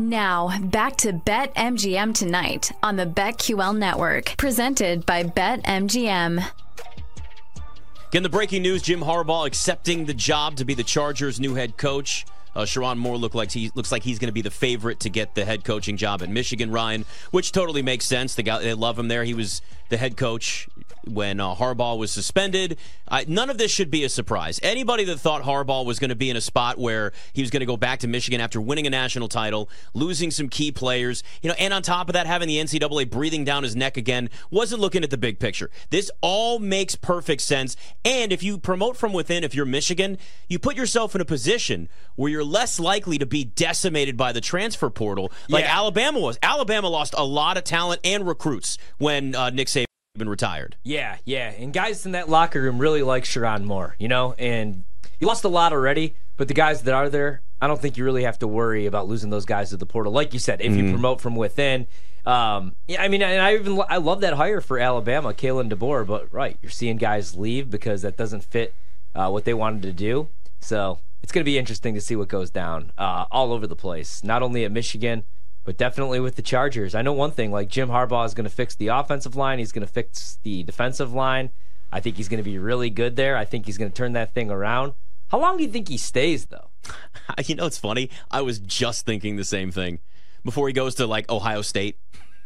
Now, back to Bet MGM tonight on the BetQL network, presented by Bet MGM. Again, the breaking news Jim Harbaugh accepting the job to be the Chargers' new head coach. Uh, Sherrone Moore look like he looks like he's going to be the favorite to get the head coaching job at Michigan. Ryan, which totally makes sense. The guy they love him there. He was the head coach when uh, Harbaugh was suspended. Uh, none of this should be a surprise. Anybody that thought Harbaugh was going to be in a spot where he was going to go back to Michigan after winning a national title, losing some key players, you know, and on top of that, having the NCAA breathing down his neck again, wasn't looking at the big picture. This all makes perfect sense. And if you promote from within, if you're Michigan, you put yourself in a position where you're less likely to be decimated by the transfer portal like Yeah. Alabama was. Alabama lost a lot of talent and recruits when uh, Nick Saban been retired. Yeah, yeah. And guys in that locker room really like Sherrone Moore, you know? And you lost a lot already, but the guys that are there, I don't think you really have to worry about losing those guys to the portal. Like you said, if you promote from within. Um, yeah, I mean, and I even I love that hire for Alabama, Kalen DeBoer. But right, you're seeing guys leave because that doesn't fit uh, what they wanted to do. So it's going to be interesting to see what goes down uh, all over the place. Not only at Michigan, but definitely with the Chargers. I know one thing: like Jim Harbaugh is going to fix the offensive line. He's going to fix the defensive line. I think he's going to be really good there. I think he's going to turn that thing around. How long do you think he stays though? You know, it's funny. I was just thinking the same thing before he goes to like Ohio State.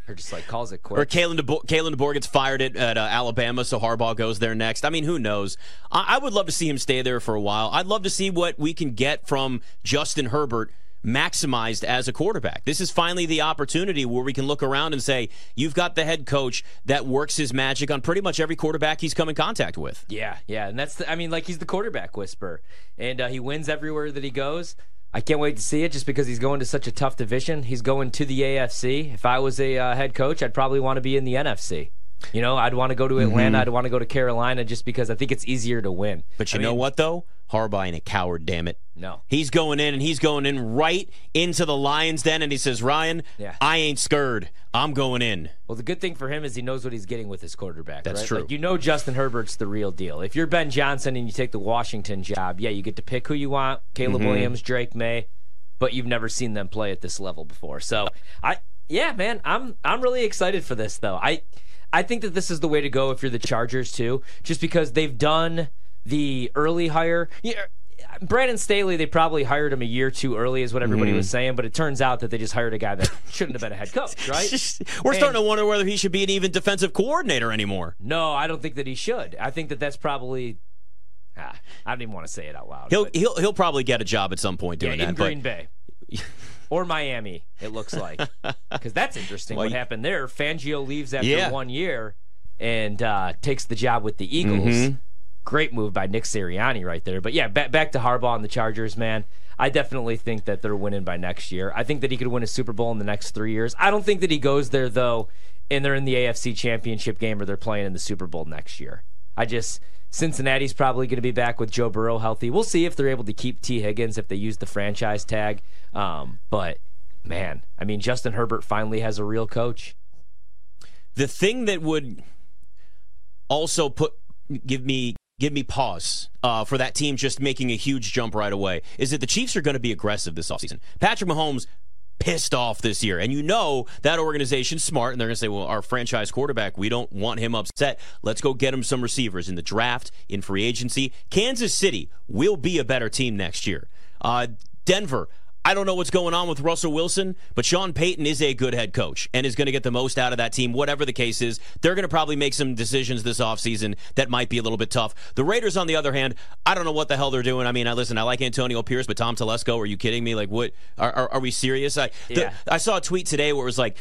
Or just like calls it Or quits? Kalen DeBoer, Kalen DeBoer gets fired at, at uh, Alabama, so Harbaugh goes there next. I mean, who knows? I, I would love to see him stay there for a while. I'd love to see what we can get from Justin Herbert maximized as a quarterback. This is finally the opportunity where we can look around and say, you've got the head coach that works his magic on pretty much every quarterback he's come in contact with. Yeah, yeah, and that's the, I mean, like he's the quarterback whisperer, and uh, he wins everywhere that he goes. I can't wait to see it just because he's going to such a tough division. He's going to the AFC. If I was a uh, head coach, I'd probably want to be in the NFC. You know, I'd want to go to Atlanta. I'd want to go to Carolina just because I think it's easier to win. But you I know mean, what, though? Harbaugh ain't a coward, damn it. No. He's going in and he's going in right into the Lions den and he says, Ryan, Yeah. I ain't scared. I'm going in. Well, the good thing for him is he knows what he's getting with his quarterback. That's right? true. Like, you know Justin Herbert's the real deal. If you're Ben Johnson and you take the Washington job, yeah, you get to pick who you want: Caleb Mm-hmm. Williams, Drake Maye, but you've never seen them play at this level before. So, I, yeah, man, I'm I'm really excited for this though. I I think that this is the way to go if you're the Chargers too, just because they've done the early hire. Yeah. Brandon Staley, they probably hired him a year too early, is what everybody Mm-hmm. was saying. But it turns out that they just hired a guy that shouldn't have been a head coach, right? We're And- starting to wonder whether he should be an even defensive coordinator anymore. No, I don't think that he should. I think that that's probably. Ah, I don't even want to say it out loud. He'll but- he'll he'll probably get a job at some point doing yeah, in that. Green but Bay or Miami. It looks like because that's interesting. Well, what you- happened there? Fangio leaves after Yeah. one year and uh, takes the job with the Eagles. Mm-hmm. Great move by Nick Sirianni right there. But yeah, back back to Harbaugh and the Chargers, man. I definitely think that they're winning by next year. I think that he could win a Super Bowl in the next three years. I don't think that he goes there though, and they're in the AFC Championship game or they're playing in the Super Bowl next year. I just Cincinnati's probably going to be back with Joe Burrow healthy. We'll see if they're able to keep Tee Higgins if they use the franchise tag. Um, but man, I mean, Justin Herbert finally has a real coach. the thing that would also put give me give me pause uh, for that team just making a huge jump right away is that the Chiefs are going to be aggressive this offseason. Patrick Mahomes pissed off this year. And you know that organization's smart and they're going to say, well, our franchise quarterback, we don't want him upset. Let's go get him some receivers in the draft, in free agency. Kansas City will be a better team next year. Uh, Denver, I don't know what's going on with Russell Wilson, but Sean Payton is a good head coach and is going to get the most out of that team, whatever the case is. They're going to probably make some decisions this offseason that might be a little bit tough. The Raiders, on the other hand, I don't know what the hell they're doing. I mean, I listen, I like Antonio Pierce, but Tom Telesco, are you kidding me? Like, what? Are, are, are we serious? I, the- Yeah. I saw a tweet today where it was like,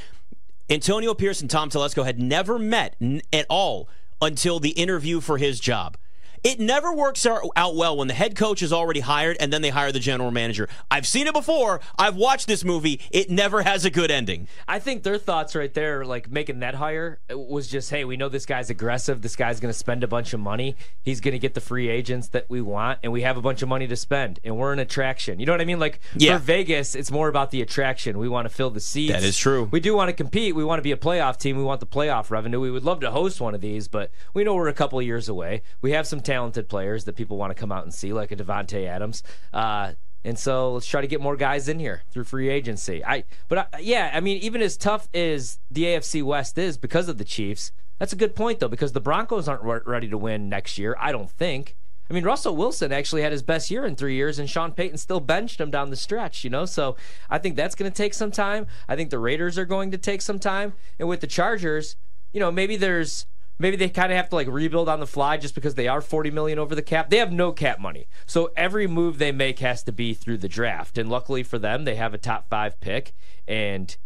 Antonio Pierce and Tom Telesco had never met n- at all until the interview for his job. It never works out well when the head coach is already hired and then they hire the general manager. I've seen it before. I've watched this movie. It never has a good ending. I think their thoughts right there, like making that hire, was just, hey, we know this guy's aggressive. This guy's going to spend a bunch of money. He's going to get the free agents that we want, and we have a bunch of money to spend, and we're an attraction. You know what I mean? Like Yeah. for Vegas, it's more about the attraction. We want to fill the seats. That is true. We do want to compete. We want to be a playoff team. We want the playoff revenue. We would love to host one of these, but we know we're a couple of years away. We have some talented players that people want to come out and see, like a Davante Adams. Uh, And so let's try to get more guys in here through free agency. I, but I, yeah, I mean, even as tough as the AFC West is because of the Chiefs, that's a good point though because the Broncos aren't re- ready to win next year. I don't think. I mean, Russell Wilson actually had his best year in three years, and Sean Payton still benched him down the stretch, you know? So I think that's going to take some time. I think the Raiders are going to take some time. And with the Chargers, you know, maybe there's maybe they kind of have to like rebuild on the fly just because they are 40 million over the cap. They have no cap money. So every move they make has to be through the draft. And luckily for them, they have a top 5 pick and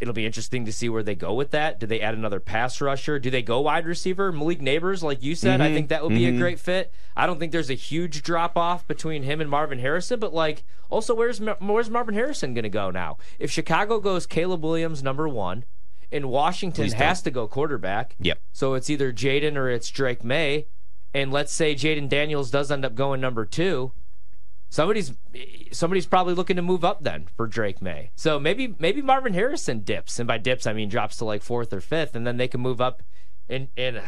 it'll be interesting to see where they go with that. Do they add another pass rusher? Do they go wide receiver? Malik Nabers, like you said, mm-hmm. I think that would be mm-hmm. a great fit. I don't think there's a huge drop off between him and Marvin Harrison, but like also where's where's Marvin Harrison going to go now? If Chicago goes Caleb Williams number 1 and Washington has to go quarterback. Yep. So it's either Jayden or it's Drake Maye. And let's say Jayden Daniels does end up going number 2 somebody's somebody's probably looking to move up then for Drake Maye. So maybe maybe Marvin Harrison dips, and by dips I mean drops to like fourth or fifth, and then they can move up and and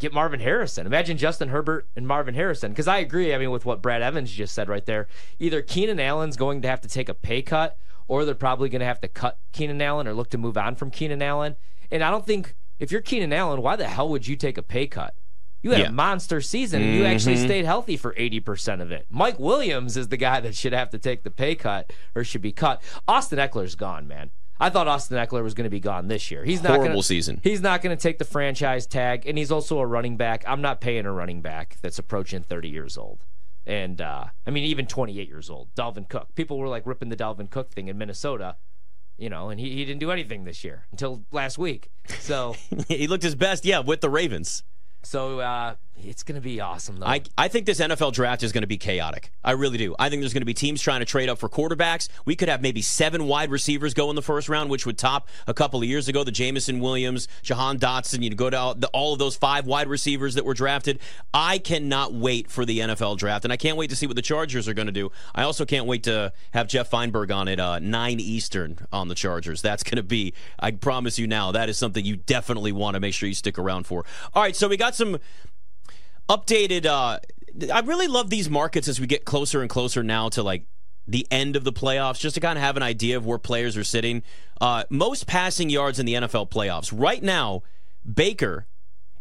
get Marvin Harrison. Imagine Justin Herbert and Marvin Harrison. Because I agree, I mean, with what Brad Evans just said right there. Either Keenan Allen's going to have to take a pay cut, or they're probably going to have to cut Keenan Allen or look to move on from Keenan Allen. And I don't think if you're Keenan Allen, why the hell would you take a pay cut? You had yeah. a monster season and you mm-hmm. actually stayed healthy for 80% of it. Mike Williams is the guy that should have to take the pay cut or should be cut. Austin Ekeler's gone, man. I thought Austin Ekeler was going to be gone this year. He's not horrible gonna, season. He's not going to take the franchise tag, and he's also a running back. I'm not paying a running back that's approaching 30 years old, and uh, I mean even 28 years old. Dalvin Cook. People were like ripping the Dalvin Cook thing in Minnesota, you know, and he, he didn't do anything this year until last week. So he looked his best, yeah, with the Ravens. So uh, it's going to be awesome, though. I, I think this NFL draft is going to be chaotic. I really do. I think there's going to be teams trying to trade up for quarterbacks. We could have maybe seven wide receivers go in the first round, which would top a couple of years ago the Jameson Williams, Jahan Dotson. You go to all, the, all of those five wide receivers that were drafted. I cannot wait for the NFL draft, and I can't wait to see what the Chargers are going to do. I also can't wait to have Jeff Feinberg on at uh, 9 Eastern on the Chargers. That's going to be, I promise you now, that is something you definitely want to make sure you stick around for. All right, so we got some updated. Uh, I really love these markets as we get closer and closer now to like the end of the playoffs, just to kind of have an idea of where players are sitting. Uh, most passing yards in the NFL playoffs right now. Baker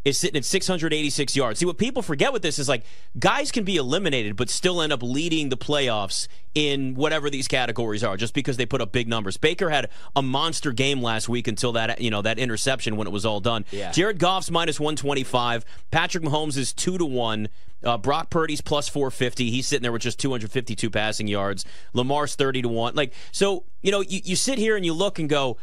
is sitting at 686 yards. See, what people forget with this is like guys can be eliminated, but still end up leading the playoffs in whatever these categories are, just because they put up big numbers. Baker had a monster game last week until that you know that interception when it was all done. Yeah. Jared Goff's minus 125. Patrick Mahomes is two to one. Uh, Brock Purdy's plus 450. He's sitting there with just 252 passing yards. Lamar's 30 to one. Like so, you know, you, you sit here and you look and go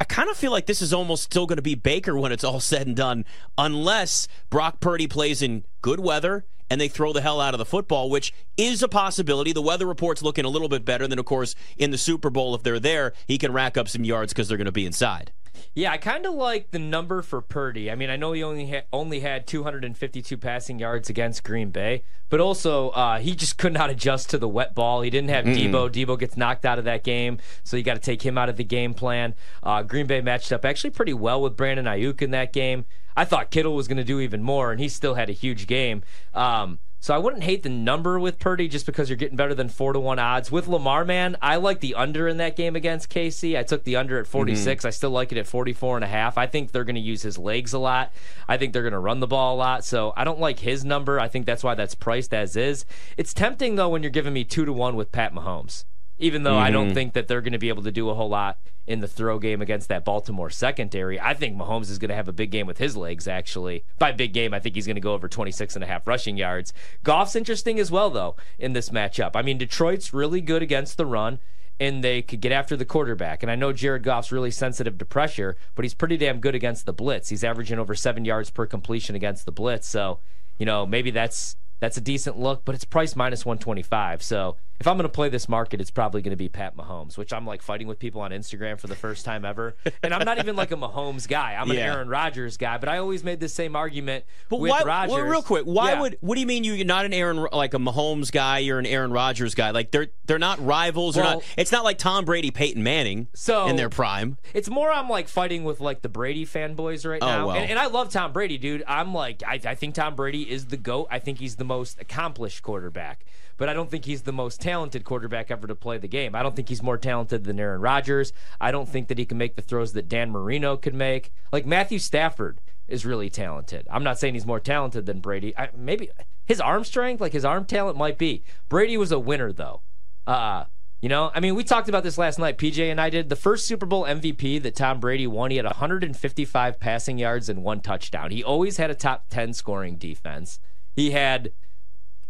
I kind of feel like this is almost still going to be Baker when it's all said and done, unless Brock Purdy plays in good weather and they throw the hell out of the football, which is a possibility. The weather report's looking a little bit better than, of course, in the Super Bowl. If they're there, he can rack up some yards because they're going to be inside. Yeah, I kind of like the number for Purdy. I mean, I know he only ha- only had 252 passing yards against Green Bay, but also uh, he just could not adjust to the wet ball. He didn't have mm. Debo. Deebo gets knocked out of that game, so you got to take him out of the game plan. Uh, Green Bay matched up actually pretty well with Brandon Aiyuk in that game. I thought Kittle was going to do even more, and he still had a huge game. Um, so I wouldn't hate the number with Purdy just because you're getting better than four to one odds. With Lamar, man, I like the under in that game against KC. I took the under at 46. Mm-hmm. I still like it at 44 and a half. I think they're going to use his legs a lot. I think they're going to run the ball a lot. So I don't like his number. I think that's why that's priced as is. It's tempting though when you're giving me two to one with Pat Mahomes even though mm-hmm. I don't mm-hmm. think that they're going to be able to do a whole lot in the throw game against that Baltimore secondary. I think Mahomes is going to have a big game with his legs, actually. By big game, I think he's going to go over 26 and a half rushing yards. Goff's interesting as well, though, in this matchup. I mean, Detroit's really good against the run and they could get after the quarterback. And I know Jared Goff's really sensitive to pressure, but he's pretty damn good against the blitz. He's averaging over seven yards per completion against the blitz. So, you know, maybe that's that's a decent look, but it's priced minus 125. So if I'm going to play this market, it's probably going to be Pat Mahomes, which I'm like fighting with people on Instagram for the first time ever. And I'm not even like a Mahomes guy. I'm an yeah. Aaron Rodgers guy, but I always made the same argument but with why, Rodgers. Well, real quick, why yeah. would what do you mean you're not an Aaron like a Mahomes guy? You're an Aaron Rodgers guy. Like they're they're not rivals. Well, not. It's not like Tom Brady, Peyton Manning. So in their prime, it's more I'm like fighting with like the Brady fanboys right oh, now. Well. And, and, I love Tom Brady, dude. I'm like I, I think Tom Brady is the goat. I think he's the most accomplished quarterback. But I don't think he's the most talented quarterback ever to play the game. I don't think he's more talented than Aaron Rodgers. I don't think that he can make the throws that Dan Marino could make. Like Matthew Stafford is really talented. I'm not saying he's more talented than Brady. I, maybe his arm strength, like his arm talent, might be. Brady was a winner though. Uh, you know, I mean, we talked about this last night. PJ and I did the first Super Bowl MVP that Tom Brady won. He had 155 passing yards and one touchdown. He always had a top 10 scoring defense. He had,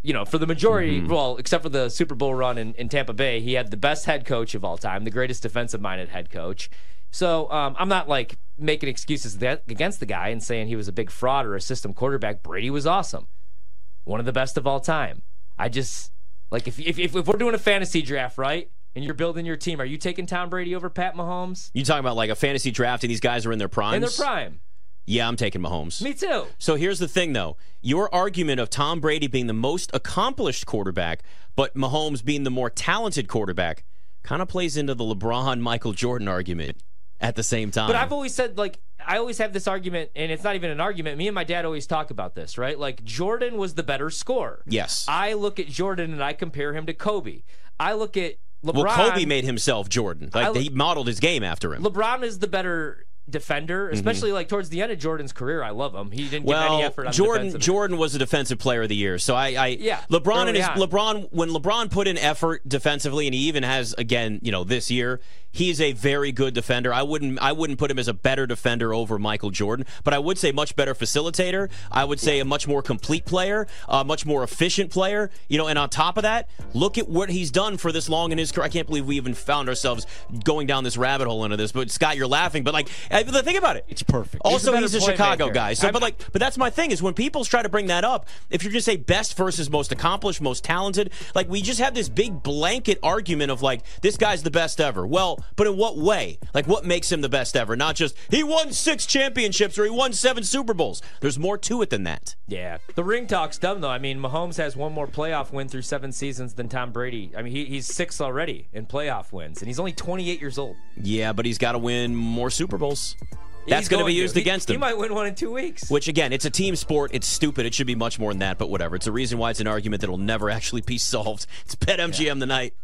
you know, for the majority, mm-hmm. well, except for the Super Bowl run in, in, Tampa Bay, he had the best head coach of all time, the greatest defensive minded head coach. So um, I'm not like making excuses that, against the guy and saying he was a big fraud or a system quarterback. Brady was awesome, one of the best of all time. I just like if, if if we're doing a fantasy draft, right? And you're building your team, are you taking Tom Brady over Pat Mahomes? You talking about like a fantasy draft and these guys are in their prime? In their prime. Yeah, I'm taking Mahomes. Me too. So here's the thing, though. Your argument of Tom Brady being the most accomplished quarterback, but Mahomes being the more talented quarterback, kind of plays into the LeBron Michael Jordan argument at the same time. But I've always said, like, I always have this argument, and it's not even an argument. Me and my dad always talk about this, right? Like, Jordan was the better scorer. Yes. I look at Jordan and I compare him to Kobe. I look at LeBron. Well, Kobe made himself Jordan. Like, he modeled his game after him. LeBron is the better defender, mm-hmm. especially mm-hmm. like towards the end of Jordan's career. I love him. He didn't well, give any effort on Jordan. Jordan was a defensive player of the year. So I, I yeah, LeBron and his on. LeBron when LeBron put in effort defensively, and he even has again, you know, this year he's a very good defender. I wouldn't I wouldn't put him as a better defender over Michael Jordan, but I would say much better facilitator. I would say a much more complete player, a much more efficient player. You know, and on top of that, look at what he's done for this long in his career. I can't believe we even found ourselves going down this rabbit hole into this. But Scott, you're laughing, but like, think about it. It's perfect. Also, he's a, he's a Chicago maker. guy. So, I'm, but like, but that's my thing is when people try to bring that up, if you're just say best versus most accomplished, most talented, like we just have this big blanket argument of like this guy's the best ever. Well, but in what way? Like, what makes him the best ever? Not just he won six championships or he won seven Super Bowls. There's more to it than that. Yeah. The ring talk's dumb, though. I mean, Mahomes has one more playoff win through seven seasons than Tom Brady. I mean, he, he's six already in playoff wins, and he's only 28 years old. Yeah, but he's got to win more Super Bowls. That's going to be used he, against him. He might win one in two weeks. Which, again, it's a team sport. It's stupid. It should be much more than that, but whatever. It's a reason why it's an argument that will never actually be solved. It's Bet MGM yeah. tonight.